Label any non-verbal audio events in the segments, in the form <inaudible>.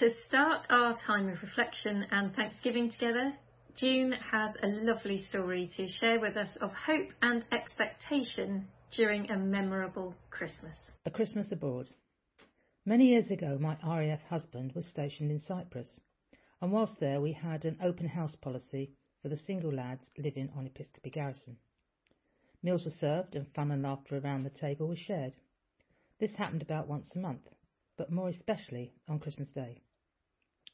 To start our time of reflection and thanksgiving together, June has a lovely story to share with us of hope and expectation during a memorable Christmas. A Christmas Abroad. Many years ago, my RAF husband was stationed in Cyprus, and whilst there, we had an open house policy for the single lads living on Episcopi Garrison. Meals were served, and fun and laughter around the table was shared. This happened about once a month, but more especially on Christmas Day.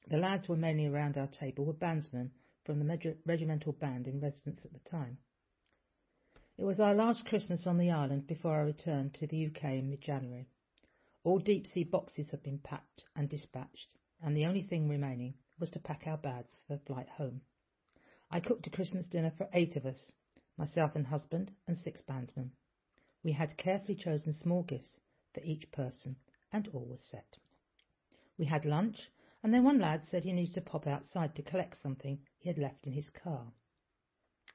The lads were mainly around our table were bandsmen from the regimental band in residence at the time. It was our last Christmas on the island before I returned to the UK in mid January. All deep sea boxes had been packed and dispatched, and the only thing remaining was to pack our bags for flight home. I cooked a Christmas dinner for eight of us, myself and husband, and six bandsmen. We had carefully chosen small gifts for each person, and all was set. We had lunch, and then one lad said he needed to pop outside to collect something he had left in his car.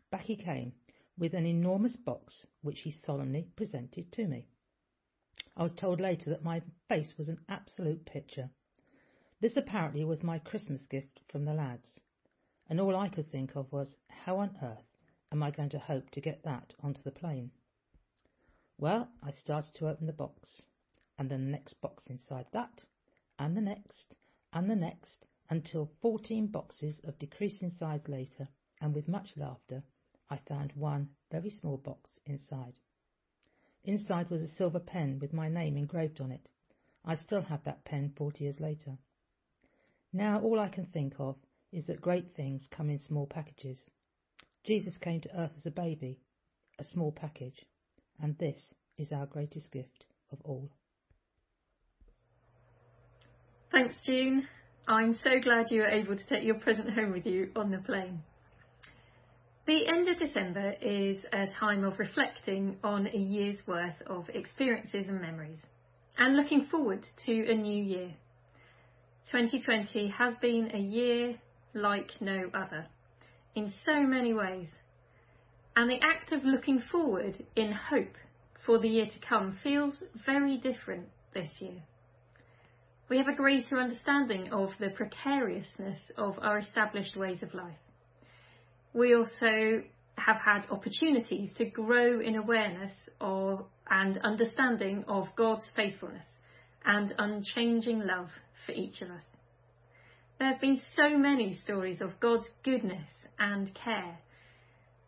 Back he came with an enormous box, which he solemnly presented to me. I was told later that my face was an absolute picture. This apparently was my Christmas gift from the lads, and all I could think of was, how on earth am I going to hope to get that onto the plane? Well, I started to open the box, and then the next box inside that, and the next, and the next, until fourteen boxes of decreasing size later, and with much laughter, I found one very small box inside. Inside was a silver pen with my name engraved on it. I still have that pen forty years later. Now all I can think of is that great things come in small packages. Jesus came to earth as a baby, a small package, and this is our greatest gift of all. Thanks, June. I'm so glad you were able to take your present home with you on the plane. The end of December is a time of reflecting on a year's worth of experiences and memories and looking forward to a new year. 2020 has been a year like no other in so many ways, and the act of looking forward in hope for the year to come feels very different this year. We have a greater understanding of the precariousness of our established ways of life we also have had opportunities to grow in awareness of and understanding of God's faithfulness and unchanging love for each of us. There have been so many stories of God's goodness and care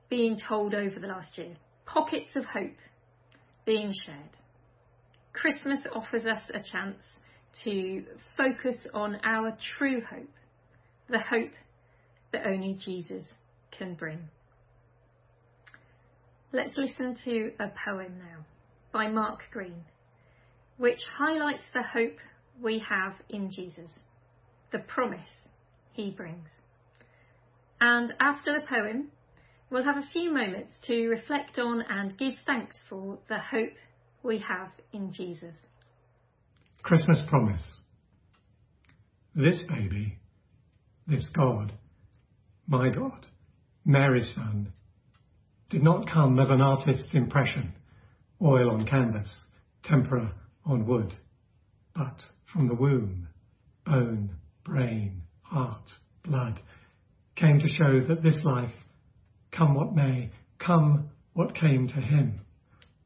being told over the last year, pockets of hope being shared. Christmas offers us a chance to focus on our true hope, the hope that only Jesus can bring. Let's listen to a poem now by Mark Greene, which highlights the hope we have in Jesus, the promise he brings. And after the poem, we'll have a few moments to reflect on and give thanks for the hope we have in Jesus. Christmas promise. This baby, this God, my God, Mary's son, did not come as an artist's impression, oil on canvas, tempera on wood, but from the womb, bone, brain, heart, blood, came to show that this life, come what may, come what came to him,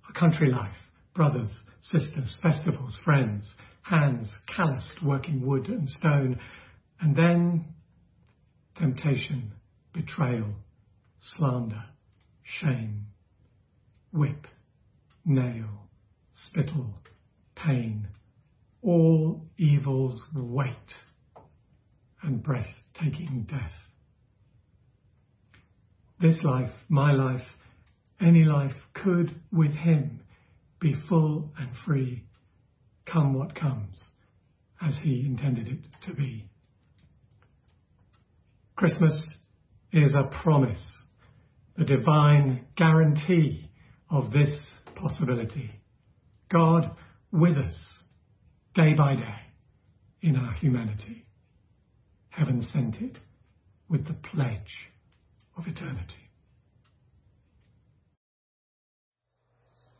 a country life, brothers, sisters, festivals, friends, hands calloused working wood and stone, and then temptation, betrayal, slander, shame, whip, nail, spittle, pain, all evil's weight and breathtaking death. This life, my life, any life could with him be full and free, come what comes, as he intended it to be. Christmas is a promise the divine guarantee of this possibility. God with us day by day in our humanity. Heaven sent it with the pledge of eternity.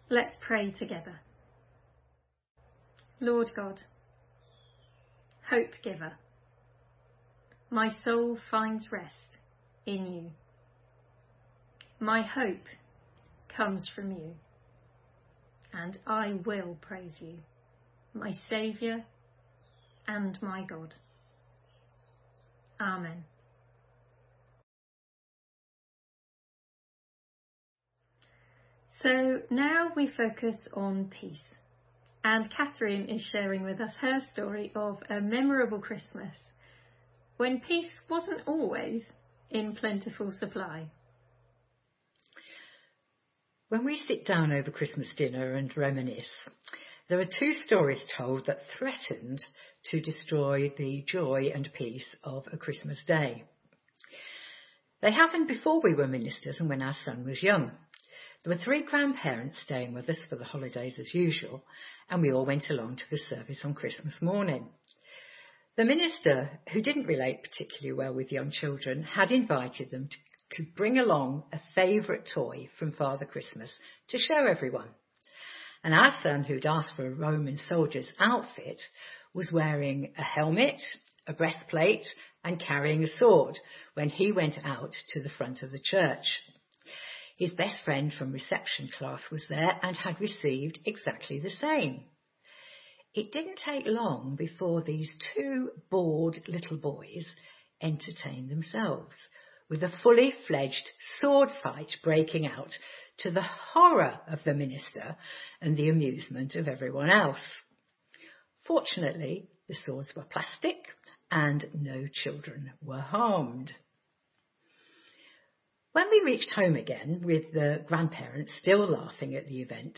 Let's pray together. Lord God, hope giver, my soul finds rest in you. My hope comes from you, and I will praise you, my Saviour and my God. Amen. So now we focus on peace. And Catherine is sharing with us her story of a memorable Christmas when peace wasn't always in plentiful supply. When we sit down over Christmas dinner and reminisce, there are two stories told that threatened to destroy the joy and peace of a Christmas day. They happened before we were ministers and when our son was young. There were three grandparents staying with us for the holidays as usual, and we all went along to the service on Christmas morning. The minister, who didn't relate particularly well with young children, had invited them to, to bring along a favourite toy from Father Christmas to show everyone. And our son, who'd asked for a Roman soldier's outfit, was wearing a helmet, a breastplate, and carrying a sword when he went out to the front of the church. His best friend from reception class was there and had received exactly the same. It didn't take long before these two bored little boys entertained themselves with a fully fledged sword fight breaking out to the horror of the minister and the amusement of everyone else. Fortunately, the swords were plastic and no children were harmed. When we reached home again with the grandparents still laughing at the event,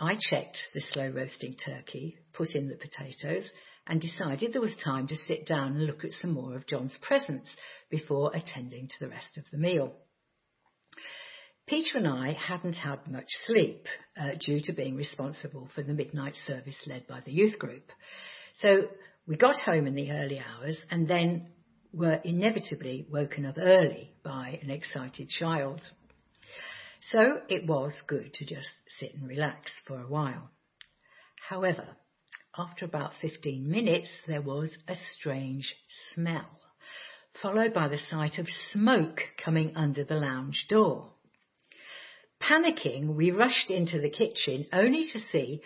I checked the slow roasting turkey, put in the potatoes, and decided there was time to sit down and look at some more of John's presents before attending to the rest of the meal. Peter and I hadn't had much sleep uh, due to being responsible for the midnight service led by the youth group. So we got home in the early hours and then were inevitably woken up early by an excited child. So it was good to just sit and relax for a while. However, after about 15 minutes, there was a strange smell, followed by the sight of smoke coming under the lounge door. Panicking, we rushed into the kitchen only to see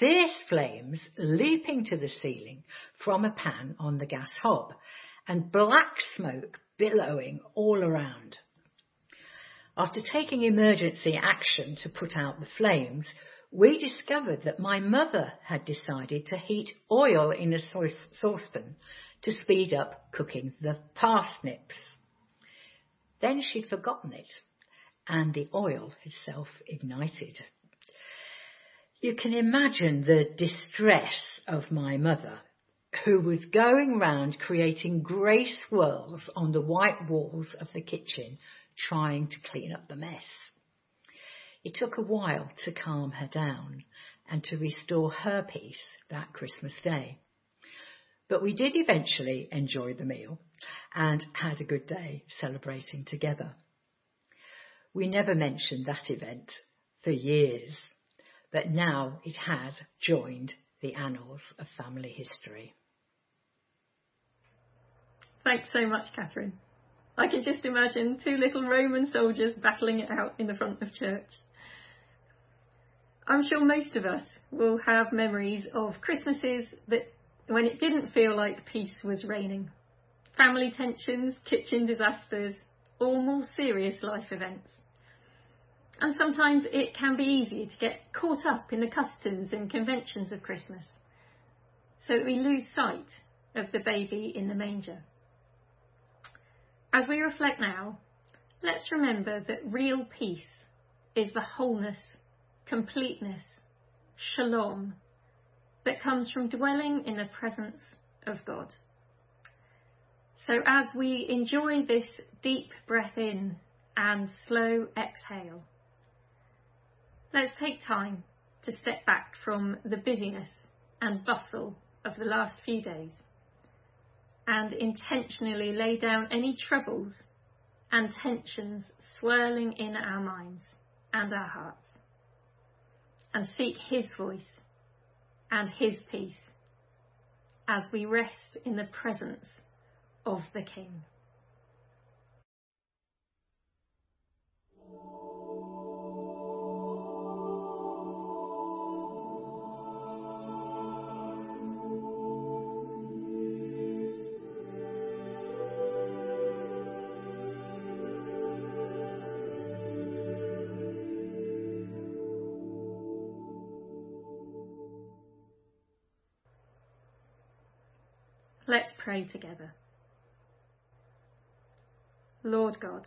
fierce flames leaping to the ceiling from a pan on the gas hob and black smoke billowing all around. After taking emergency action to put out the flames, we discovered that my mother had decided to heat oil in a saucepan to speed up cooking the parsnips. Then she'd forgotten it, and the oil had self ignited. You can imagine the distress of my mother who was going round creating grey swirls on the white walls of the kitchen, trying to clean up the mess. It took a while to calm her down and to restore her peace that Christmas day. But we did eventually enjoy the meal and had a good day celebrating together. We never mentioned that event for years, but now it has joined the annals of family history. Thanks so much, Catherine. I can just imagine two little Roman soldiers battling it out in the front of church. I'm sure most of us will have memories of Christmases that when it didn't feel like peace was reigning. Family tensions, kitchen disasters, or more serious life events. And sometimes it can be easy to get caught up in the customs and conventions of Christmas, so we lose sight of the baby in the manger. As we reflect now, let's remember that real peace is the wholeness, completeness, shalom that comes from dwelling in the presence of God. So as we enjoy this deep breath in and slow exhale, let's take time to step back from the busyness and bustle of the last few days and intentionally lay down any troubles and tensions swirling in our minds and our hearts and seek His voice and His peace as we rest in the presence of the King. Pray together. Lord God,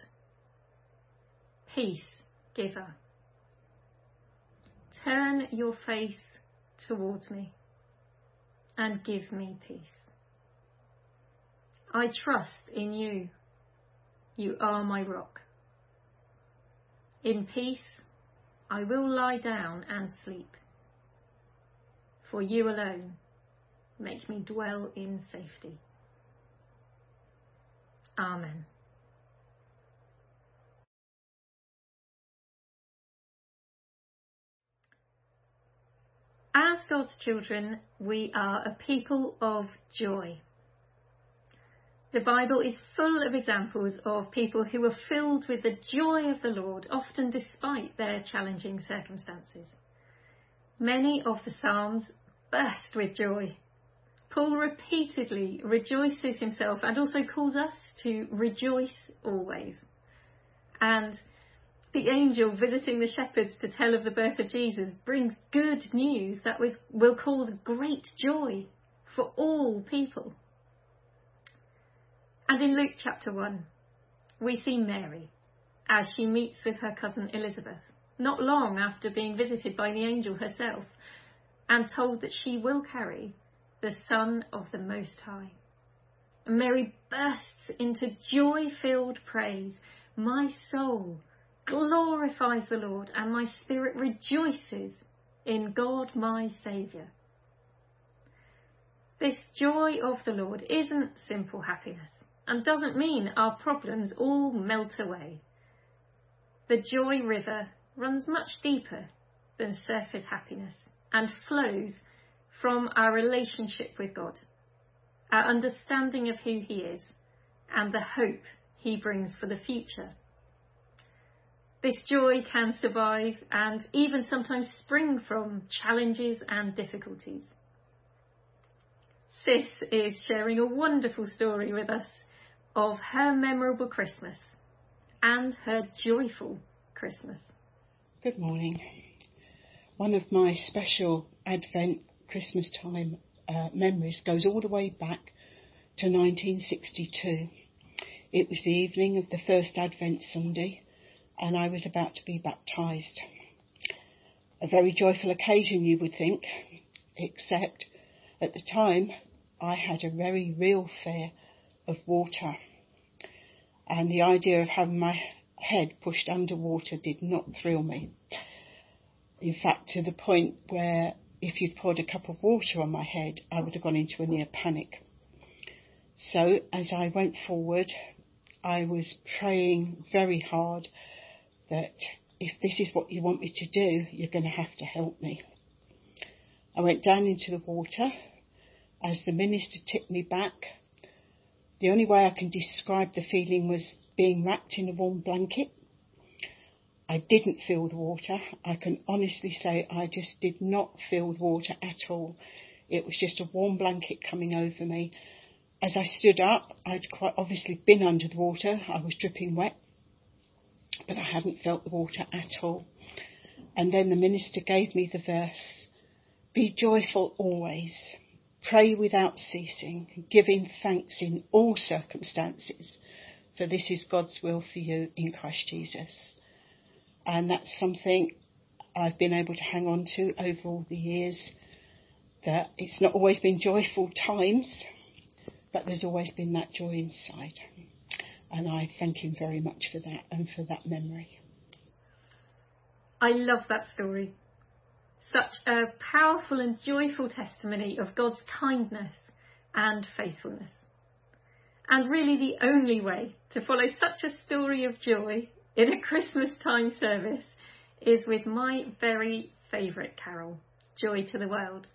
peace giver, turn your face towards me and give me peace. I trust in you. You are my rock. In peace, I will lie down and sleep. For you alone make me dwell in safety. Amen. As God's children, we are a people of joy. The Bible is full of examples of people who are filled with the joy of the Lord, often despite their challenging circumstances. Many of the Psalms burst with joy. Paul repeatedly rejoices himself and also calls us to rejoice always. And the angel visiting the shepherds to tell of the birth of Jesus brings good news that will cause great joy for all people. And in Luke chapter 1, we see Mary as she meets with her cousin Elizabeth, not long after being visited by the angel herself, and told that she will carry the Son of the Most High. And Mary bursts into joy filled praise. My soul glorifies the Lord, and my spirit rejoices in God my Saviour. This joy of the Lord isn't simple happiness and doesn't mean our problems all melt away. The joy river runs much deeper than surface happiness and flows from our relationship with God, our understanding of who He is, and the hope He brings for the future. This joy can survive and even sometimes spring from challenges and difficulties. Sis is sharing a wonderful story with us of her memorable Christmas and her joyful Christmas. Good morning. One of my special Advent Christmas time uh, memories goes all the way back to 1962. It was the evening of the first Advent Sunday, and I was about to be baptised. A very joyful occasion, you would think, except at the time I had a very real fear of water, and the idea of having my head pushed underwater did not thrill me. In fact, to the point where if you'd poured a cup of water on my head, I would have gone into a near panic. So as I went forward, I was praying very hard that if this is what you want me to do, you're going to have to help me. I went down into the water. As the minister tipped me back, the only way I can describe the feeling was being wrapped in a warm blanket I didn't feel the water. I can honestly say I just did not feel the water at all. It was just a warm blanket coming over me. As I stood up, I'd quite obviously been under the water. I was dripping wet, but I hadn't felt the water at all. And then the minister gave me the verse Be joyful always, pray without ceasing, giving thanks in all circumstances, for this is God's will for you in Christ Jesus and that's something I've been able to hang on to over all the years. That it's not always been joyful times, but there's always been that joy inside. And I thank him very much for that and for that memory. I love that story. Such a powerful and joyful testimony of God's kindness and faithfulness. And really the only way to follow such a story of joy in a Christmas time service is with my very favourite carol, Joy to the World.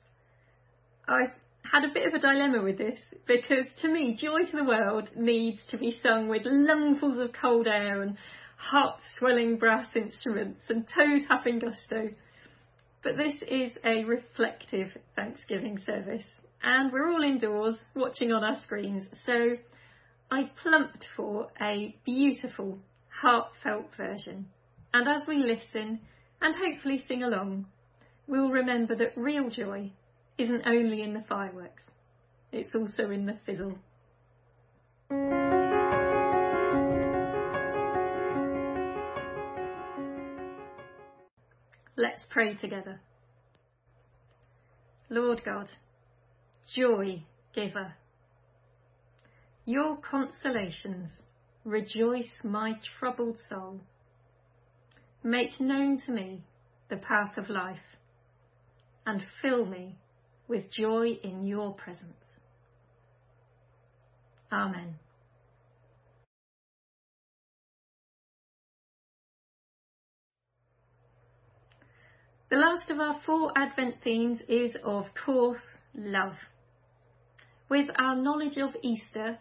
I, had a bit of a dilemma with this because to me, Joy to the World needs to be sung with lungfuls of cold air and heart swelling brass instruments and toe tapping gusto. But this is a reflective Thanksgiving service and we're all indoors watching on our screens, so I plumped for a beautiful, heartfelt version. And as we listen and hopefully sing along, we'll remember that real joy isn't only in the fireworks, it's also in the fizzle. Let's pray together. Lord God, joy giver, your consolations rejoice my troubled soul. Make known to me the path of life and fill me with joy in your presence. Amen. The last of our four Advent themes is, of course, love. With our knowledge of Easter,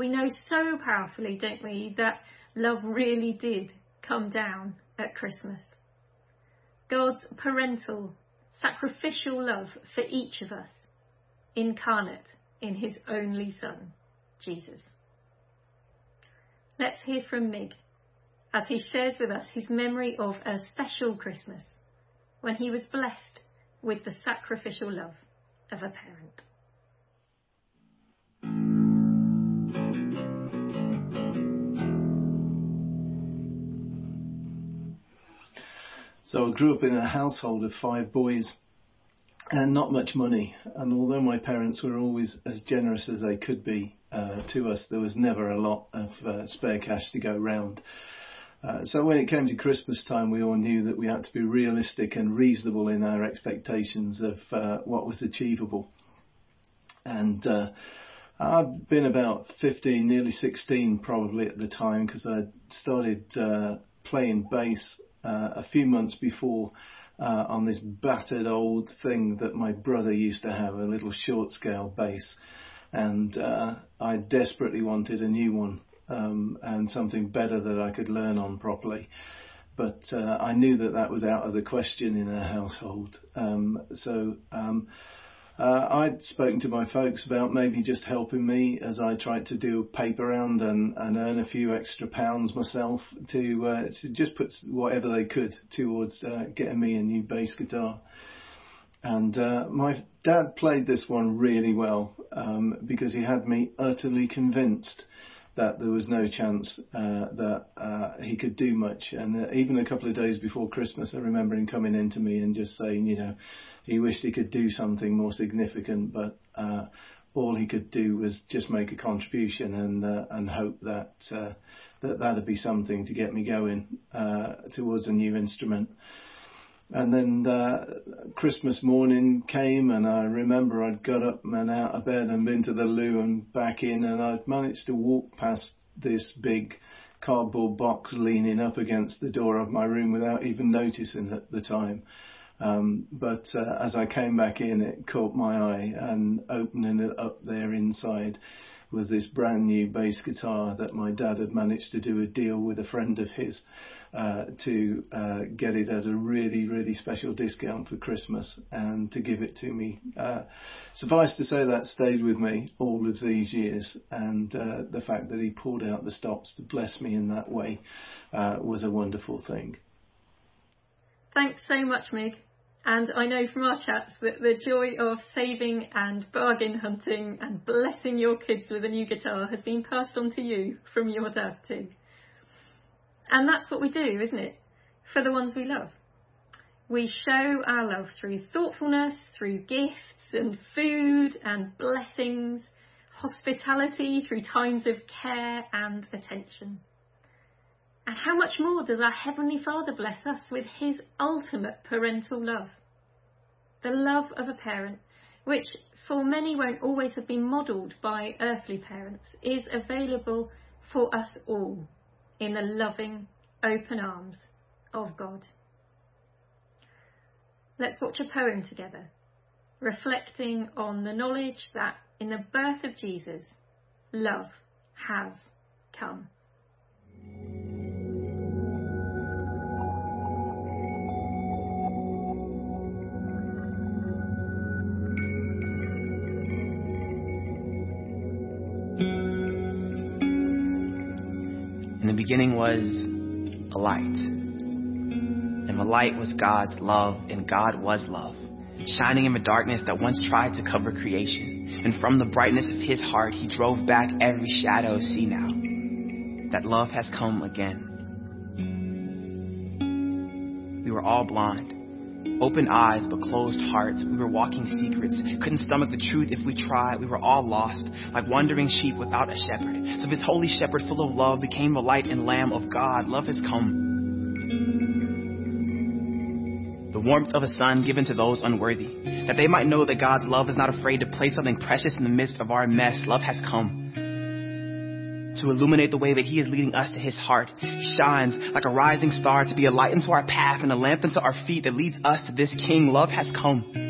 we know so powerfully, don't we, that love really did come down at Christmas. God's parental, sacrificial love for each of us, incarnate in his only Son, Jesus. Let's hear from Mig as he shares with us his memory of a special Christmas when he was blessed with the sacrificial love of a parent. So I grew up in a household of five boys and not much money. And although my parents were always as generous as they could be uh, to us, there was never a lot of uh, spare cash to go round. Uh, so when it came to Christmas time, we all knew that we had to be realistic and reasonable in our expectations of uh, what was achievable. And uh, I'd been about 15, nearly 16 probably at the time because I started uh, playing bass a few months before uh, on this battered old thing that my brother used to have, a little short scale bass. And uh, I desperately wanted a new one um, and something better that I could learn on properly. But uh, I knew that that was out of the question in our household. Um, so um, uh, I'd spoken to my folks about maybe just helping me as I tried to do a paper round and, and earn a few extra pounds myself to, uh, to just put whatever they could towards uh, getting me a new bass guitar. And uh, my dad played this one really well um, because he had me utterly convinced that there was no chance uh, that uh, he could do much. And uh, even a couple of days before Christmas, I remember him coming in to me and just saying, you know, he wished he could do something more significant, but uh, all he could do was just make a contribution and uh, and hope that uh, that that'd be something to get me going uh, towards a new instrument. And then Christmas morning came, and I remember I'd got up and out of bed and been to the loo and back in, and I'd managed to walk past this big cardboard box leaning up against the door of my room without even noticing at the time. Um, but uh, as I came back in, it caught my eye, and opening it up there inside was this brand new bass guitar that my dad had managed to do a deal with a friend of his uh, to uh, get it at a really, really special discount for Christmas and to give it to me. Uh, suffice to say that stayed with me all of these years, and uh, the fact that he pulled out the stops to bless me in that way uh, was a wonderful thing. Thanks so much, Mig. And I know from our chats that the joy of saving and bargain hunting and blessing your kids with a new guitar has been passed on to you from your dad too. And that's what we do, isn't it? For the ones we love. We show our love through thoughtfulness, through gifts and food and blessings, hospitality through times of care and attention. And how much more does our Heavenly Father bless us with His ultimate parental love? The love of a parent, which for many won't always have been modelled by earthly parents, is available for us all in the loving, open arms of God. Let's watch a poem together reflecting on the knowledge that in the birth of Jesus, love has come. Beginning was a light. And the light was God's love, and God was love, shining in the darkness that once tried to cover creation. And from the brightness of his heart, he drove back every shadow. See now that love has come again. We were all blind Open eyes but closed hearts. We were walking secrets. Couldn't stomach the truth if we tried. We were all lost, like wandering sheep without a shepherd. So this holy shepherd full of love became the light and lamb of God. Love has come. The warmth of a sun given to those unworthy, that they might know that God's love is not afraid to place something precious in the midst of our mess. Love has come to illuminate the way that He is leading us to His heart. He shines like a rising star to be a light into our path and a lamp into our feet that leads us to this King. Love has come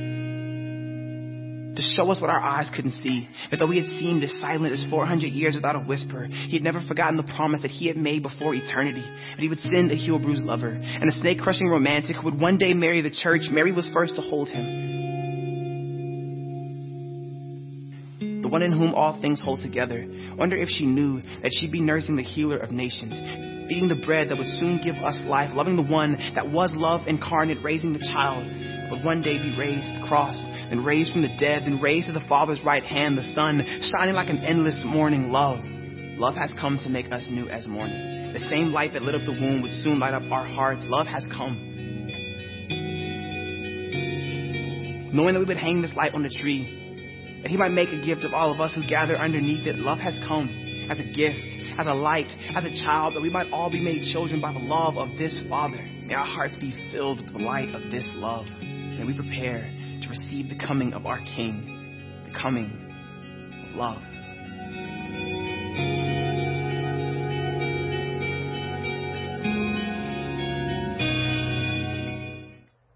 to show us what our eyes couldn't see. That though He had seemed as silent as 400 years without a whisper, He had never forgotten the promise that He had made before eternity. That He would send a heel bruised lover and a snake crushing romantic who would one day marry the church. Mary was first to hold Him. One in whom all things hold together. Wonder if she knew that she'd be nursing the healer of nations, feeding the bread that would soon give us life, loving the one that was love incarnate, raising the child would one day be raised to the cross, then raised from the dead, then raised to the Father's right hand, the sun shining like an endless morning. Love. Love has come to make us new as morning. The same light that lit up the womb would soon light up our hearts. Love has come. Knowing that we would hang this light on the tree, that he might make a gift of all of us who gather underneath it. Love has come as a gift, as a light, as a child, that we might all be made children by the love of this Father. May our hearts be filled with the light of this love. May we prepare to receive the coming of our King, the coming of love.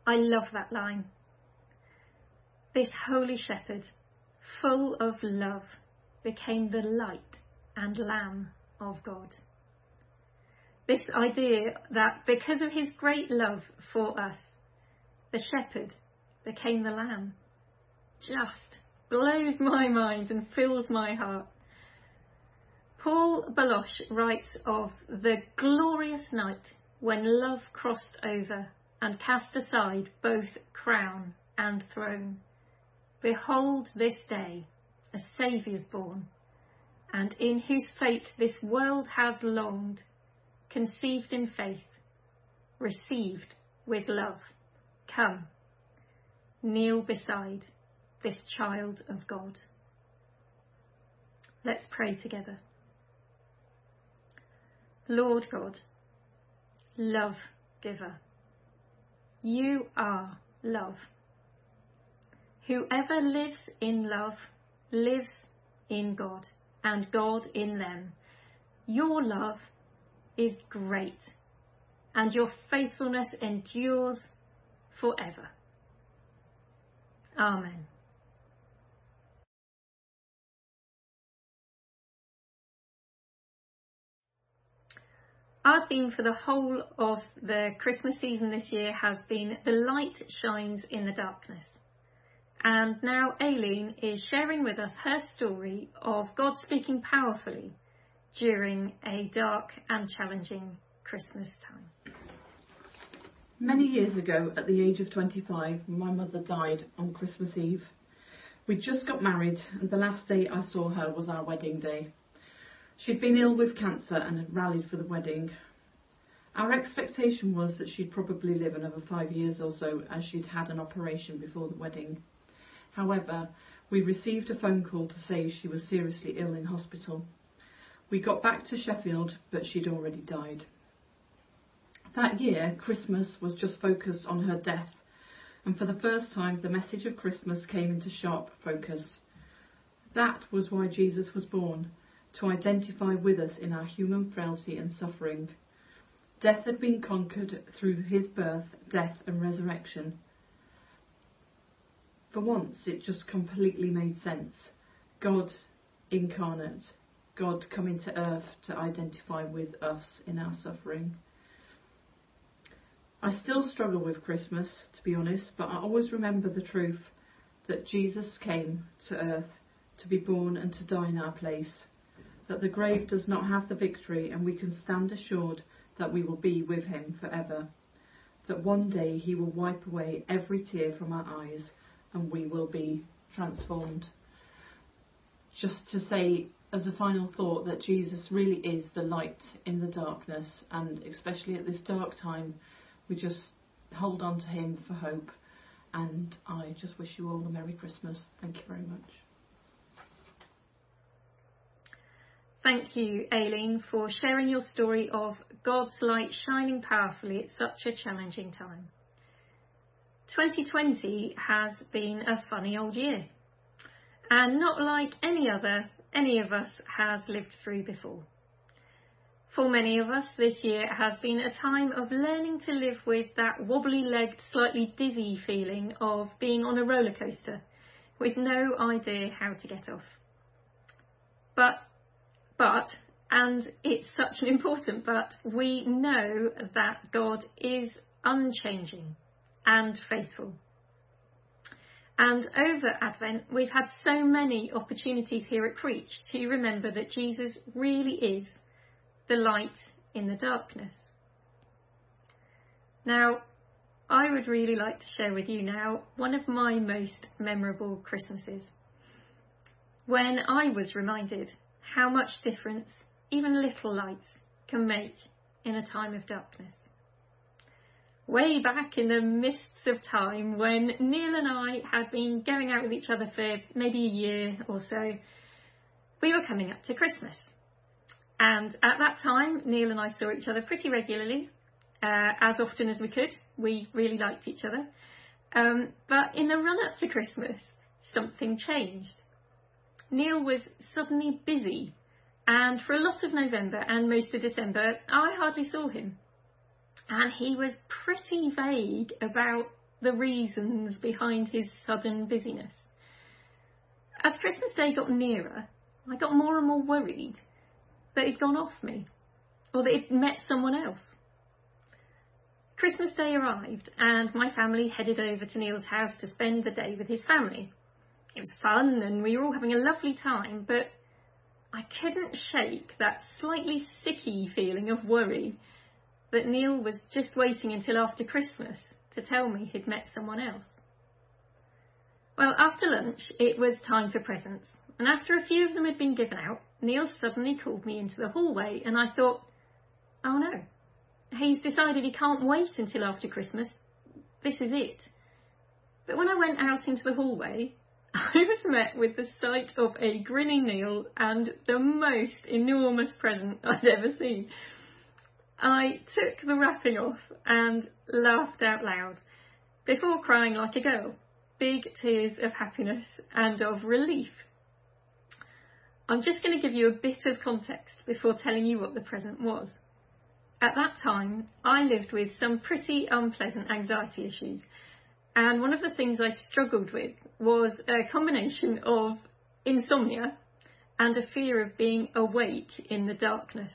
I love that line. This holy shepherd full of love, became the light and lamb of God. This idea that because of his great love for us, the shepherd became the lamb just blows my mind and fills my heart. Paul Baloche writes of the glorious night when love crossed over and cast aside both crown and throne. Behold, this day a Saviour's born, and in whose fate this world has longed, conceived in faith, received with love. Come, kneel beside this child of God. Let's pray together. Lord God, love giver, you are love. Whoever lives in love lives in God and God in them. Your love is great and your faithfulness endures forever. Amen. Our theme for the whole of the Christmas season this year has been The Light Shines in the Darkness. And now Aileen is sharing with us her story of God speaking powerfully during a dark and challenging Christmas time. Many years ago, at the age of 25, my mother died on Christmas Eve. We'd just got married, and the last day I saw her was our wedding day. She'd been ill with cancer and had rallied for the wedding. Our expectation was that she'd probably live another five years or so, as she'd had an operation before the wedding. However, we received a phone call to say she was seriously ill in hospital. We got back to Sheffield, but she'd already died. That year, Christmas was just focused on her death, and for the first time, the message of Christmas came into sharp focus. That was why Jesus was born, to identify with us in our human frailty and suffering. Death had been conquered through his birth, death, and resurrection. For once, it just completely made sense. God incarnate, God coming to earth to identify with us in our suffering. I still struggle with Christmas, to be honest, but I always remember the truth that Jesus came to earth to be born and to die in our place, that the grave does not have the victory, and we can stand assured that we will be with him forever, that one day he will wipe away every tear from our eyes and we will be transformed. Just to say, as a final thought, that Jesus really is the light in the darkness, and especially at this dark time, we just hold on to him for hope. And I just wish you all a Merry Christmas. Thank you very much. Thank you, Aileen, for sharing your story of God's light shining powerfully at such a challenging time. 2020 has been a funny old year, and not like any other any of us has lived through before. For many of us, this year has been a time of learning to live with that wobbly legged, slightly dizzy feeling of being on a roller coaster with no idea how to get off. But but, and it's such an important but, we know that God is unchanging and faithful. And over Advent, we've had so many opportunities here at Preach to remember that Jesus really is the light in the darkness. Now, I would really like to share with you now one of my most memorable Christmases. When I was reminded how much difference even little lights can make in a time of darkness. Way back in the mists of time when Neil and I had been going out with each other for maybe a year or so, we were coming up to Christmas. And at that time, Neil and I saw each other pretty regularly, uh, as often as we could. We really liked each other. Um, but in the run up to Christmas, something changed. Neil was suddenly busy, and for a lot of November and most of December, I hardly saw him. And he was pretty vague about the reasons behind his sudden busyness. As Christmas Day got nearer, I got more and more worried that he'd gone off me, or that he'd met someone else. Christmas Day arrived, and my family headed over to Neil's house to spend the day with his family. It was fun and we were all having a lovely time, but I couldn't shake that slightly sicky feeling of worry that Neil was just waiting until after Christmas to tell me he'd met someone else. Well, after lunch, it was time for presents, and after a few of them had been given out, Neil suddenly called me into the hallway, and I thought, oh no, he's decided he can't wait until after Christmas. This is it. But when I went out into the hallway, <laughs> I was met with the sight of a grinning Neil and the most enormous present I'd ever seen. I took the wrapping off and laughed out loud before crying like a girl, big tears of happiness and of relief. I'm just going to give you a bit of context before telling you what the present was. At that time, I lived with some pretty unpleasant anxiety issues and one of the things I struggled with was a combination of insomnia and a fear of being awake in the darkness.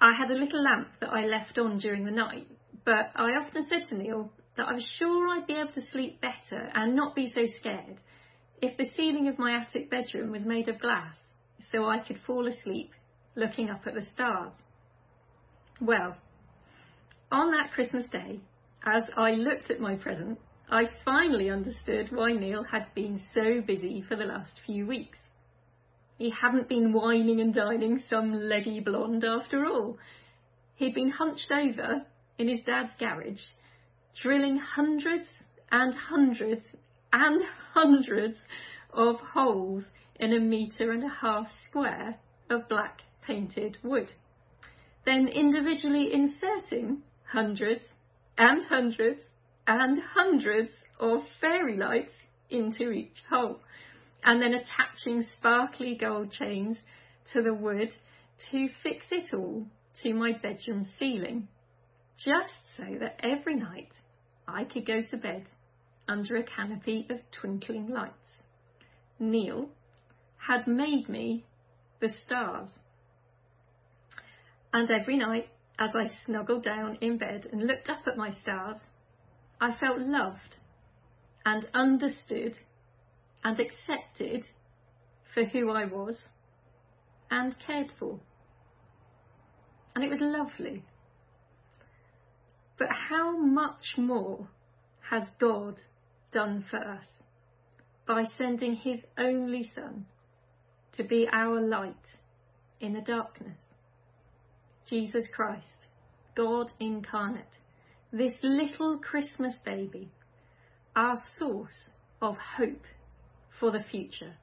I had a little lamp that I left on during the night, but I often said to Neil that I was sure I'd be able to sleep better and not be so scared if the ceiling of my attic bedroom was made of glass so I could fall asleep looking up at the stars. Well, on that Christmas day, as I looked at my present, I finally understood why Neil had been so busy for the last few weeks. He hadn't been wining and dining some leggy blonde after all. He'd been hunched over in his dad's garage, drilling hundreds and hundreds and hundreds of holes in a metre and a half square of black painted wood. Then individually inserting hundreds and hundreds and hundreds of fairy lights into each hole, and then attaching sparkly gold chains to the wood to fix it all to my bedroom ceiling, just so that every night I could go to bed under a canopy of twinkling lights. Neil had made me the stars. And every night, as I snuggled down in bed and looked up at my stars, I felt loved and understood and accepted for who I was and cared for. And it was lovely. But how much more has God done for us by sending his only Son to be our light in the darkness? Jesus Christ, God incarnate, this little Christmas baby, our source of hope for the future,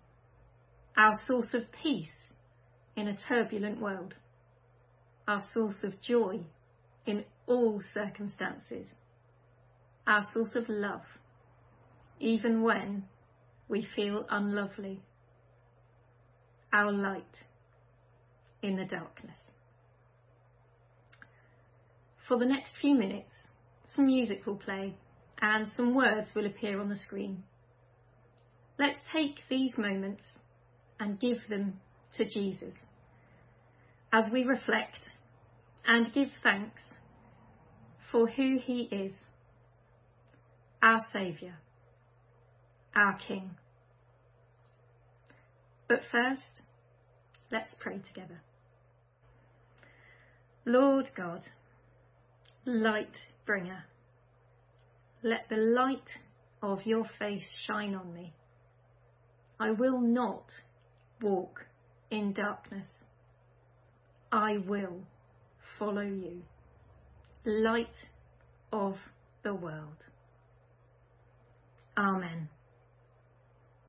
our source of peace in a turbulent world, our source of joy in all circumstances, our source of love, even when we feel unlovely, our light in the darkness. For the next few minutes, some music will play and some words will appear on the screen. Let's take these moments and give them to Jesus as we reflect and give thanks for who he is our Saviour, our King. But first, let's pray together. Lord God, light bringer, let the light of your face shine on me. I will not walk in darkness. I will follow you. Light of the world. Amen.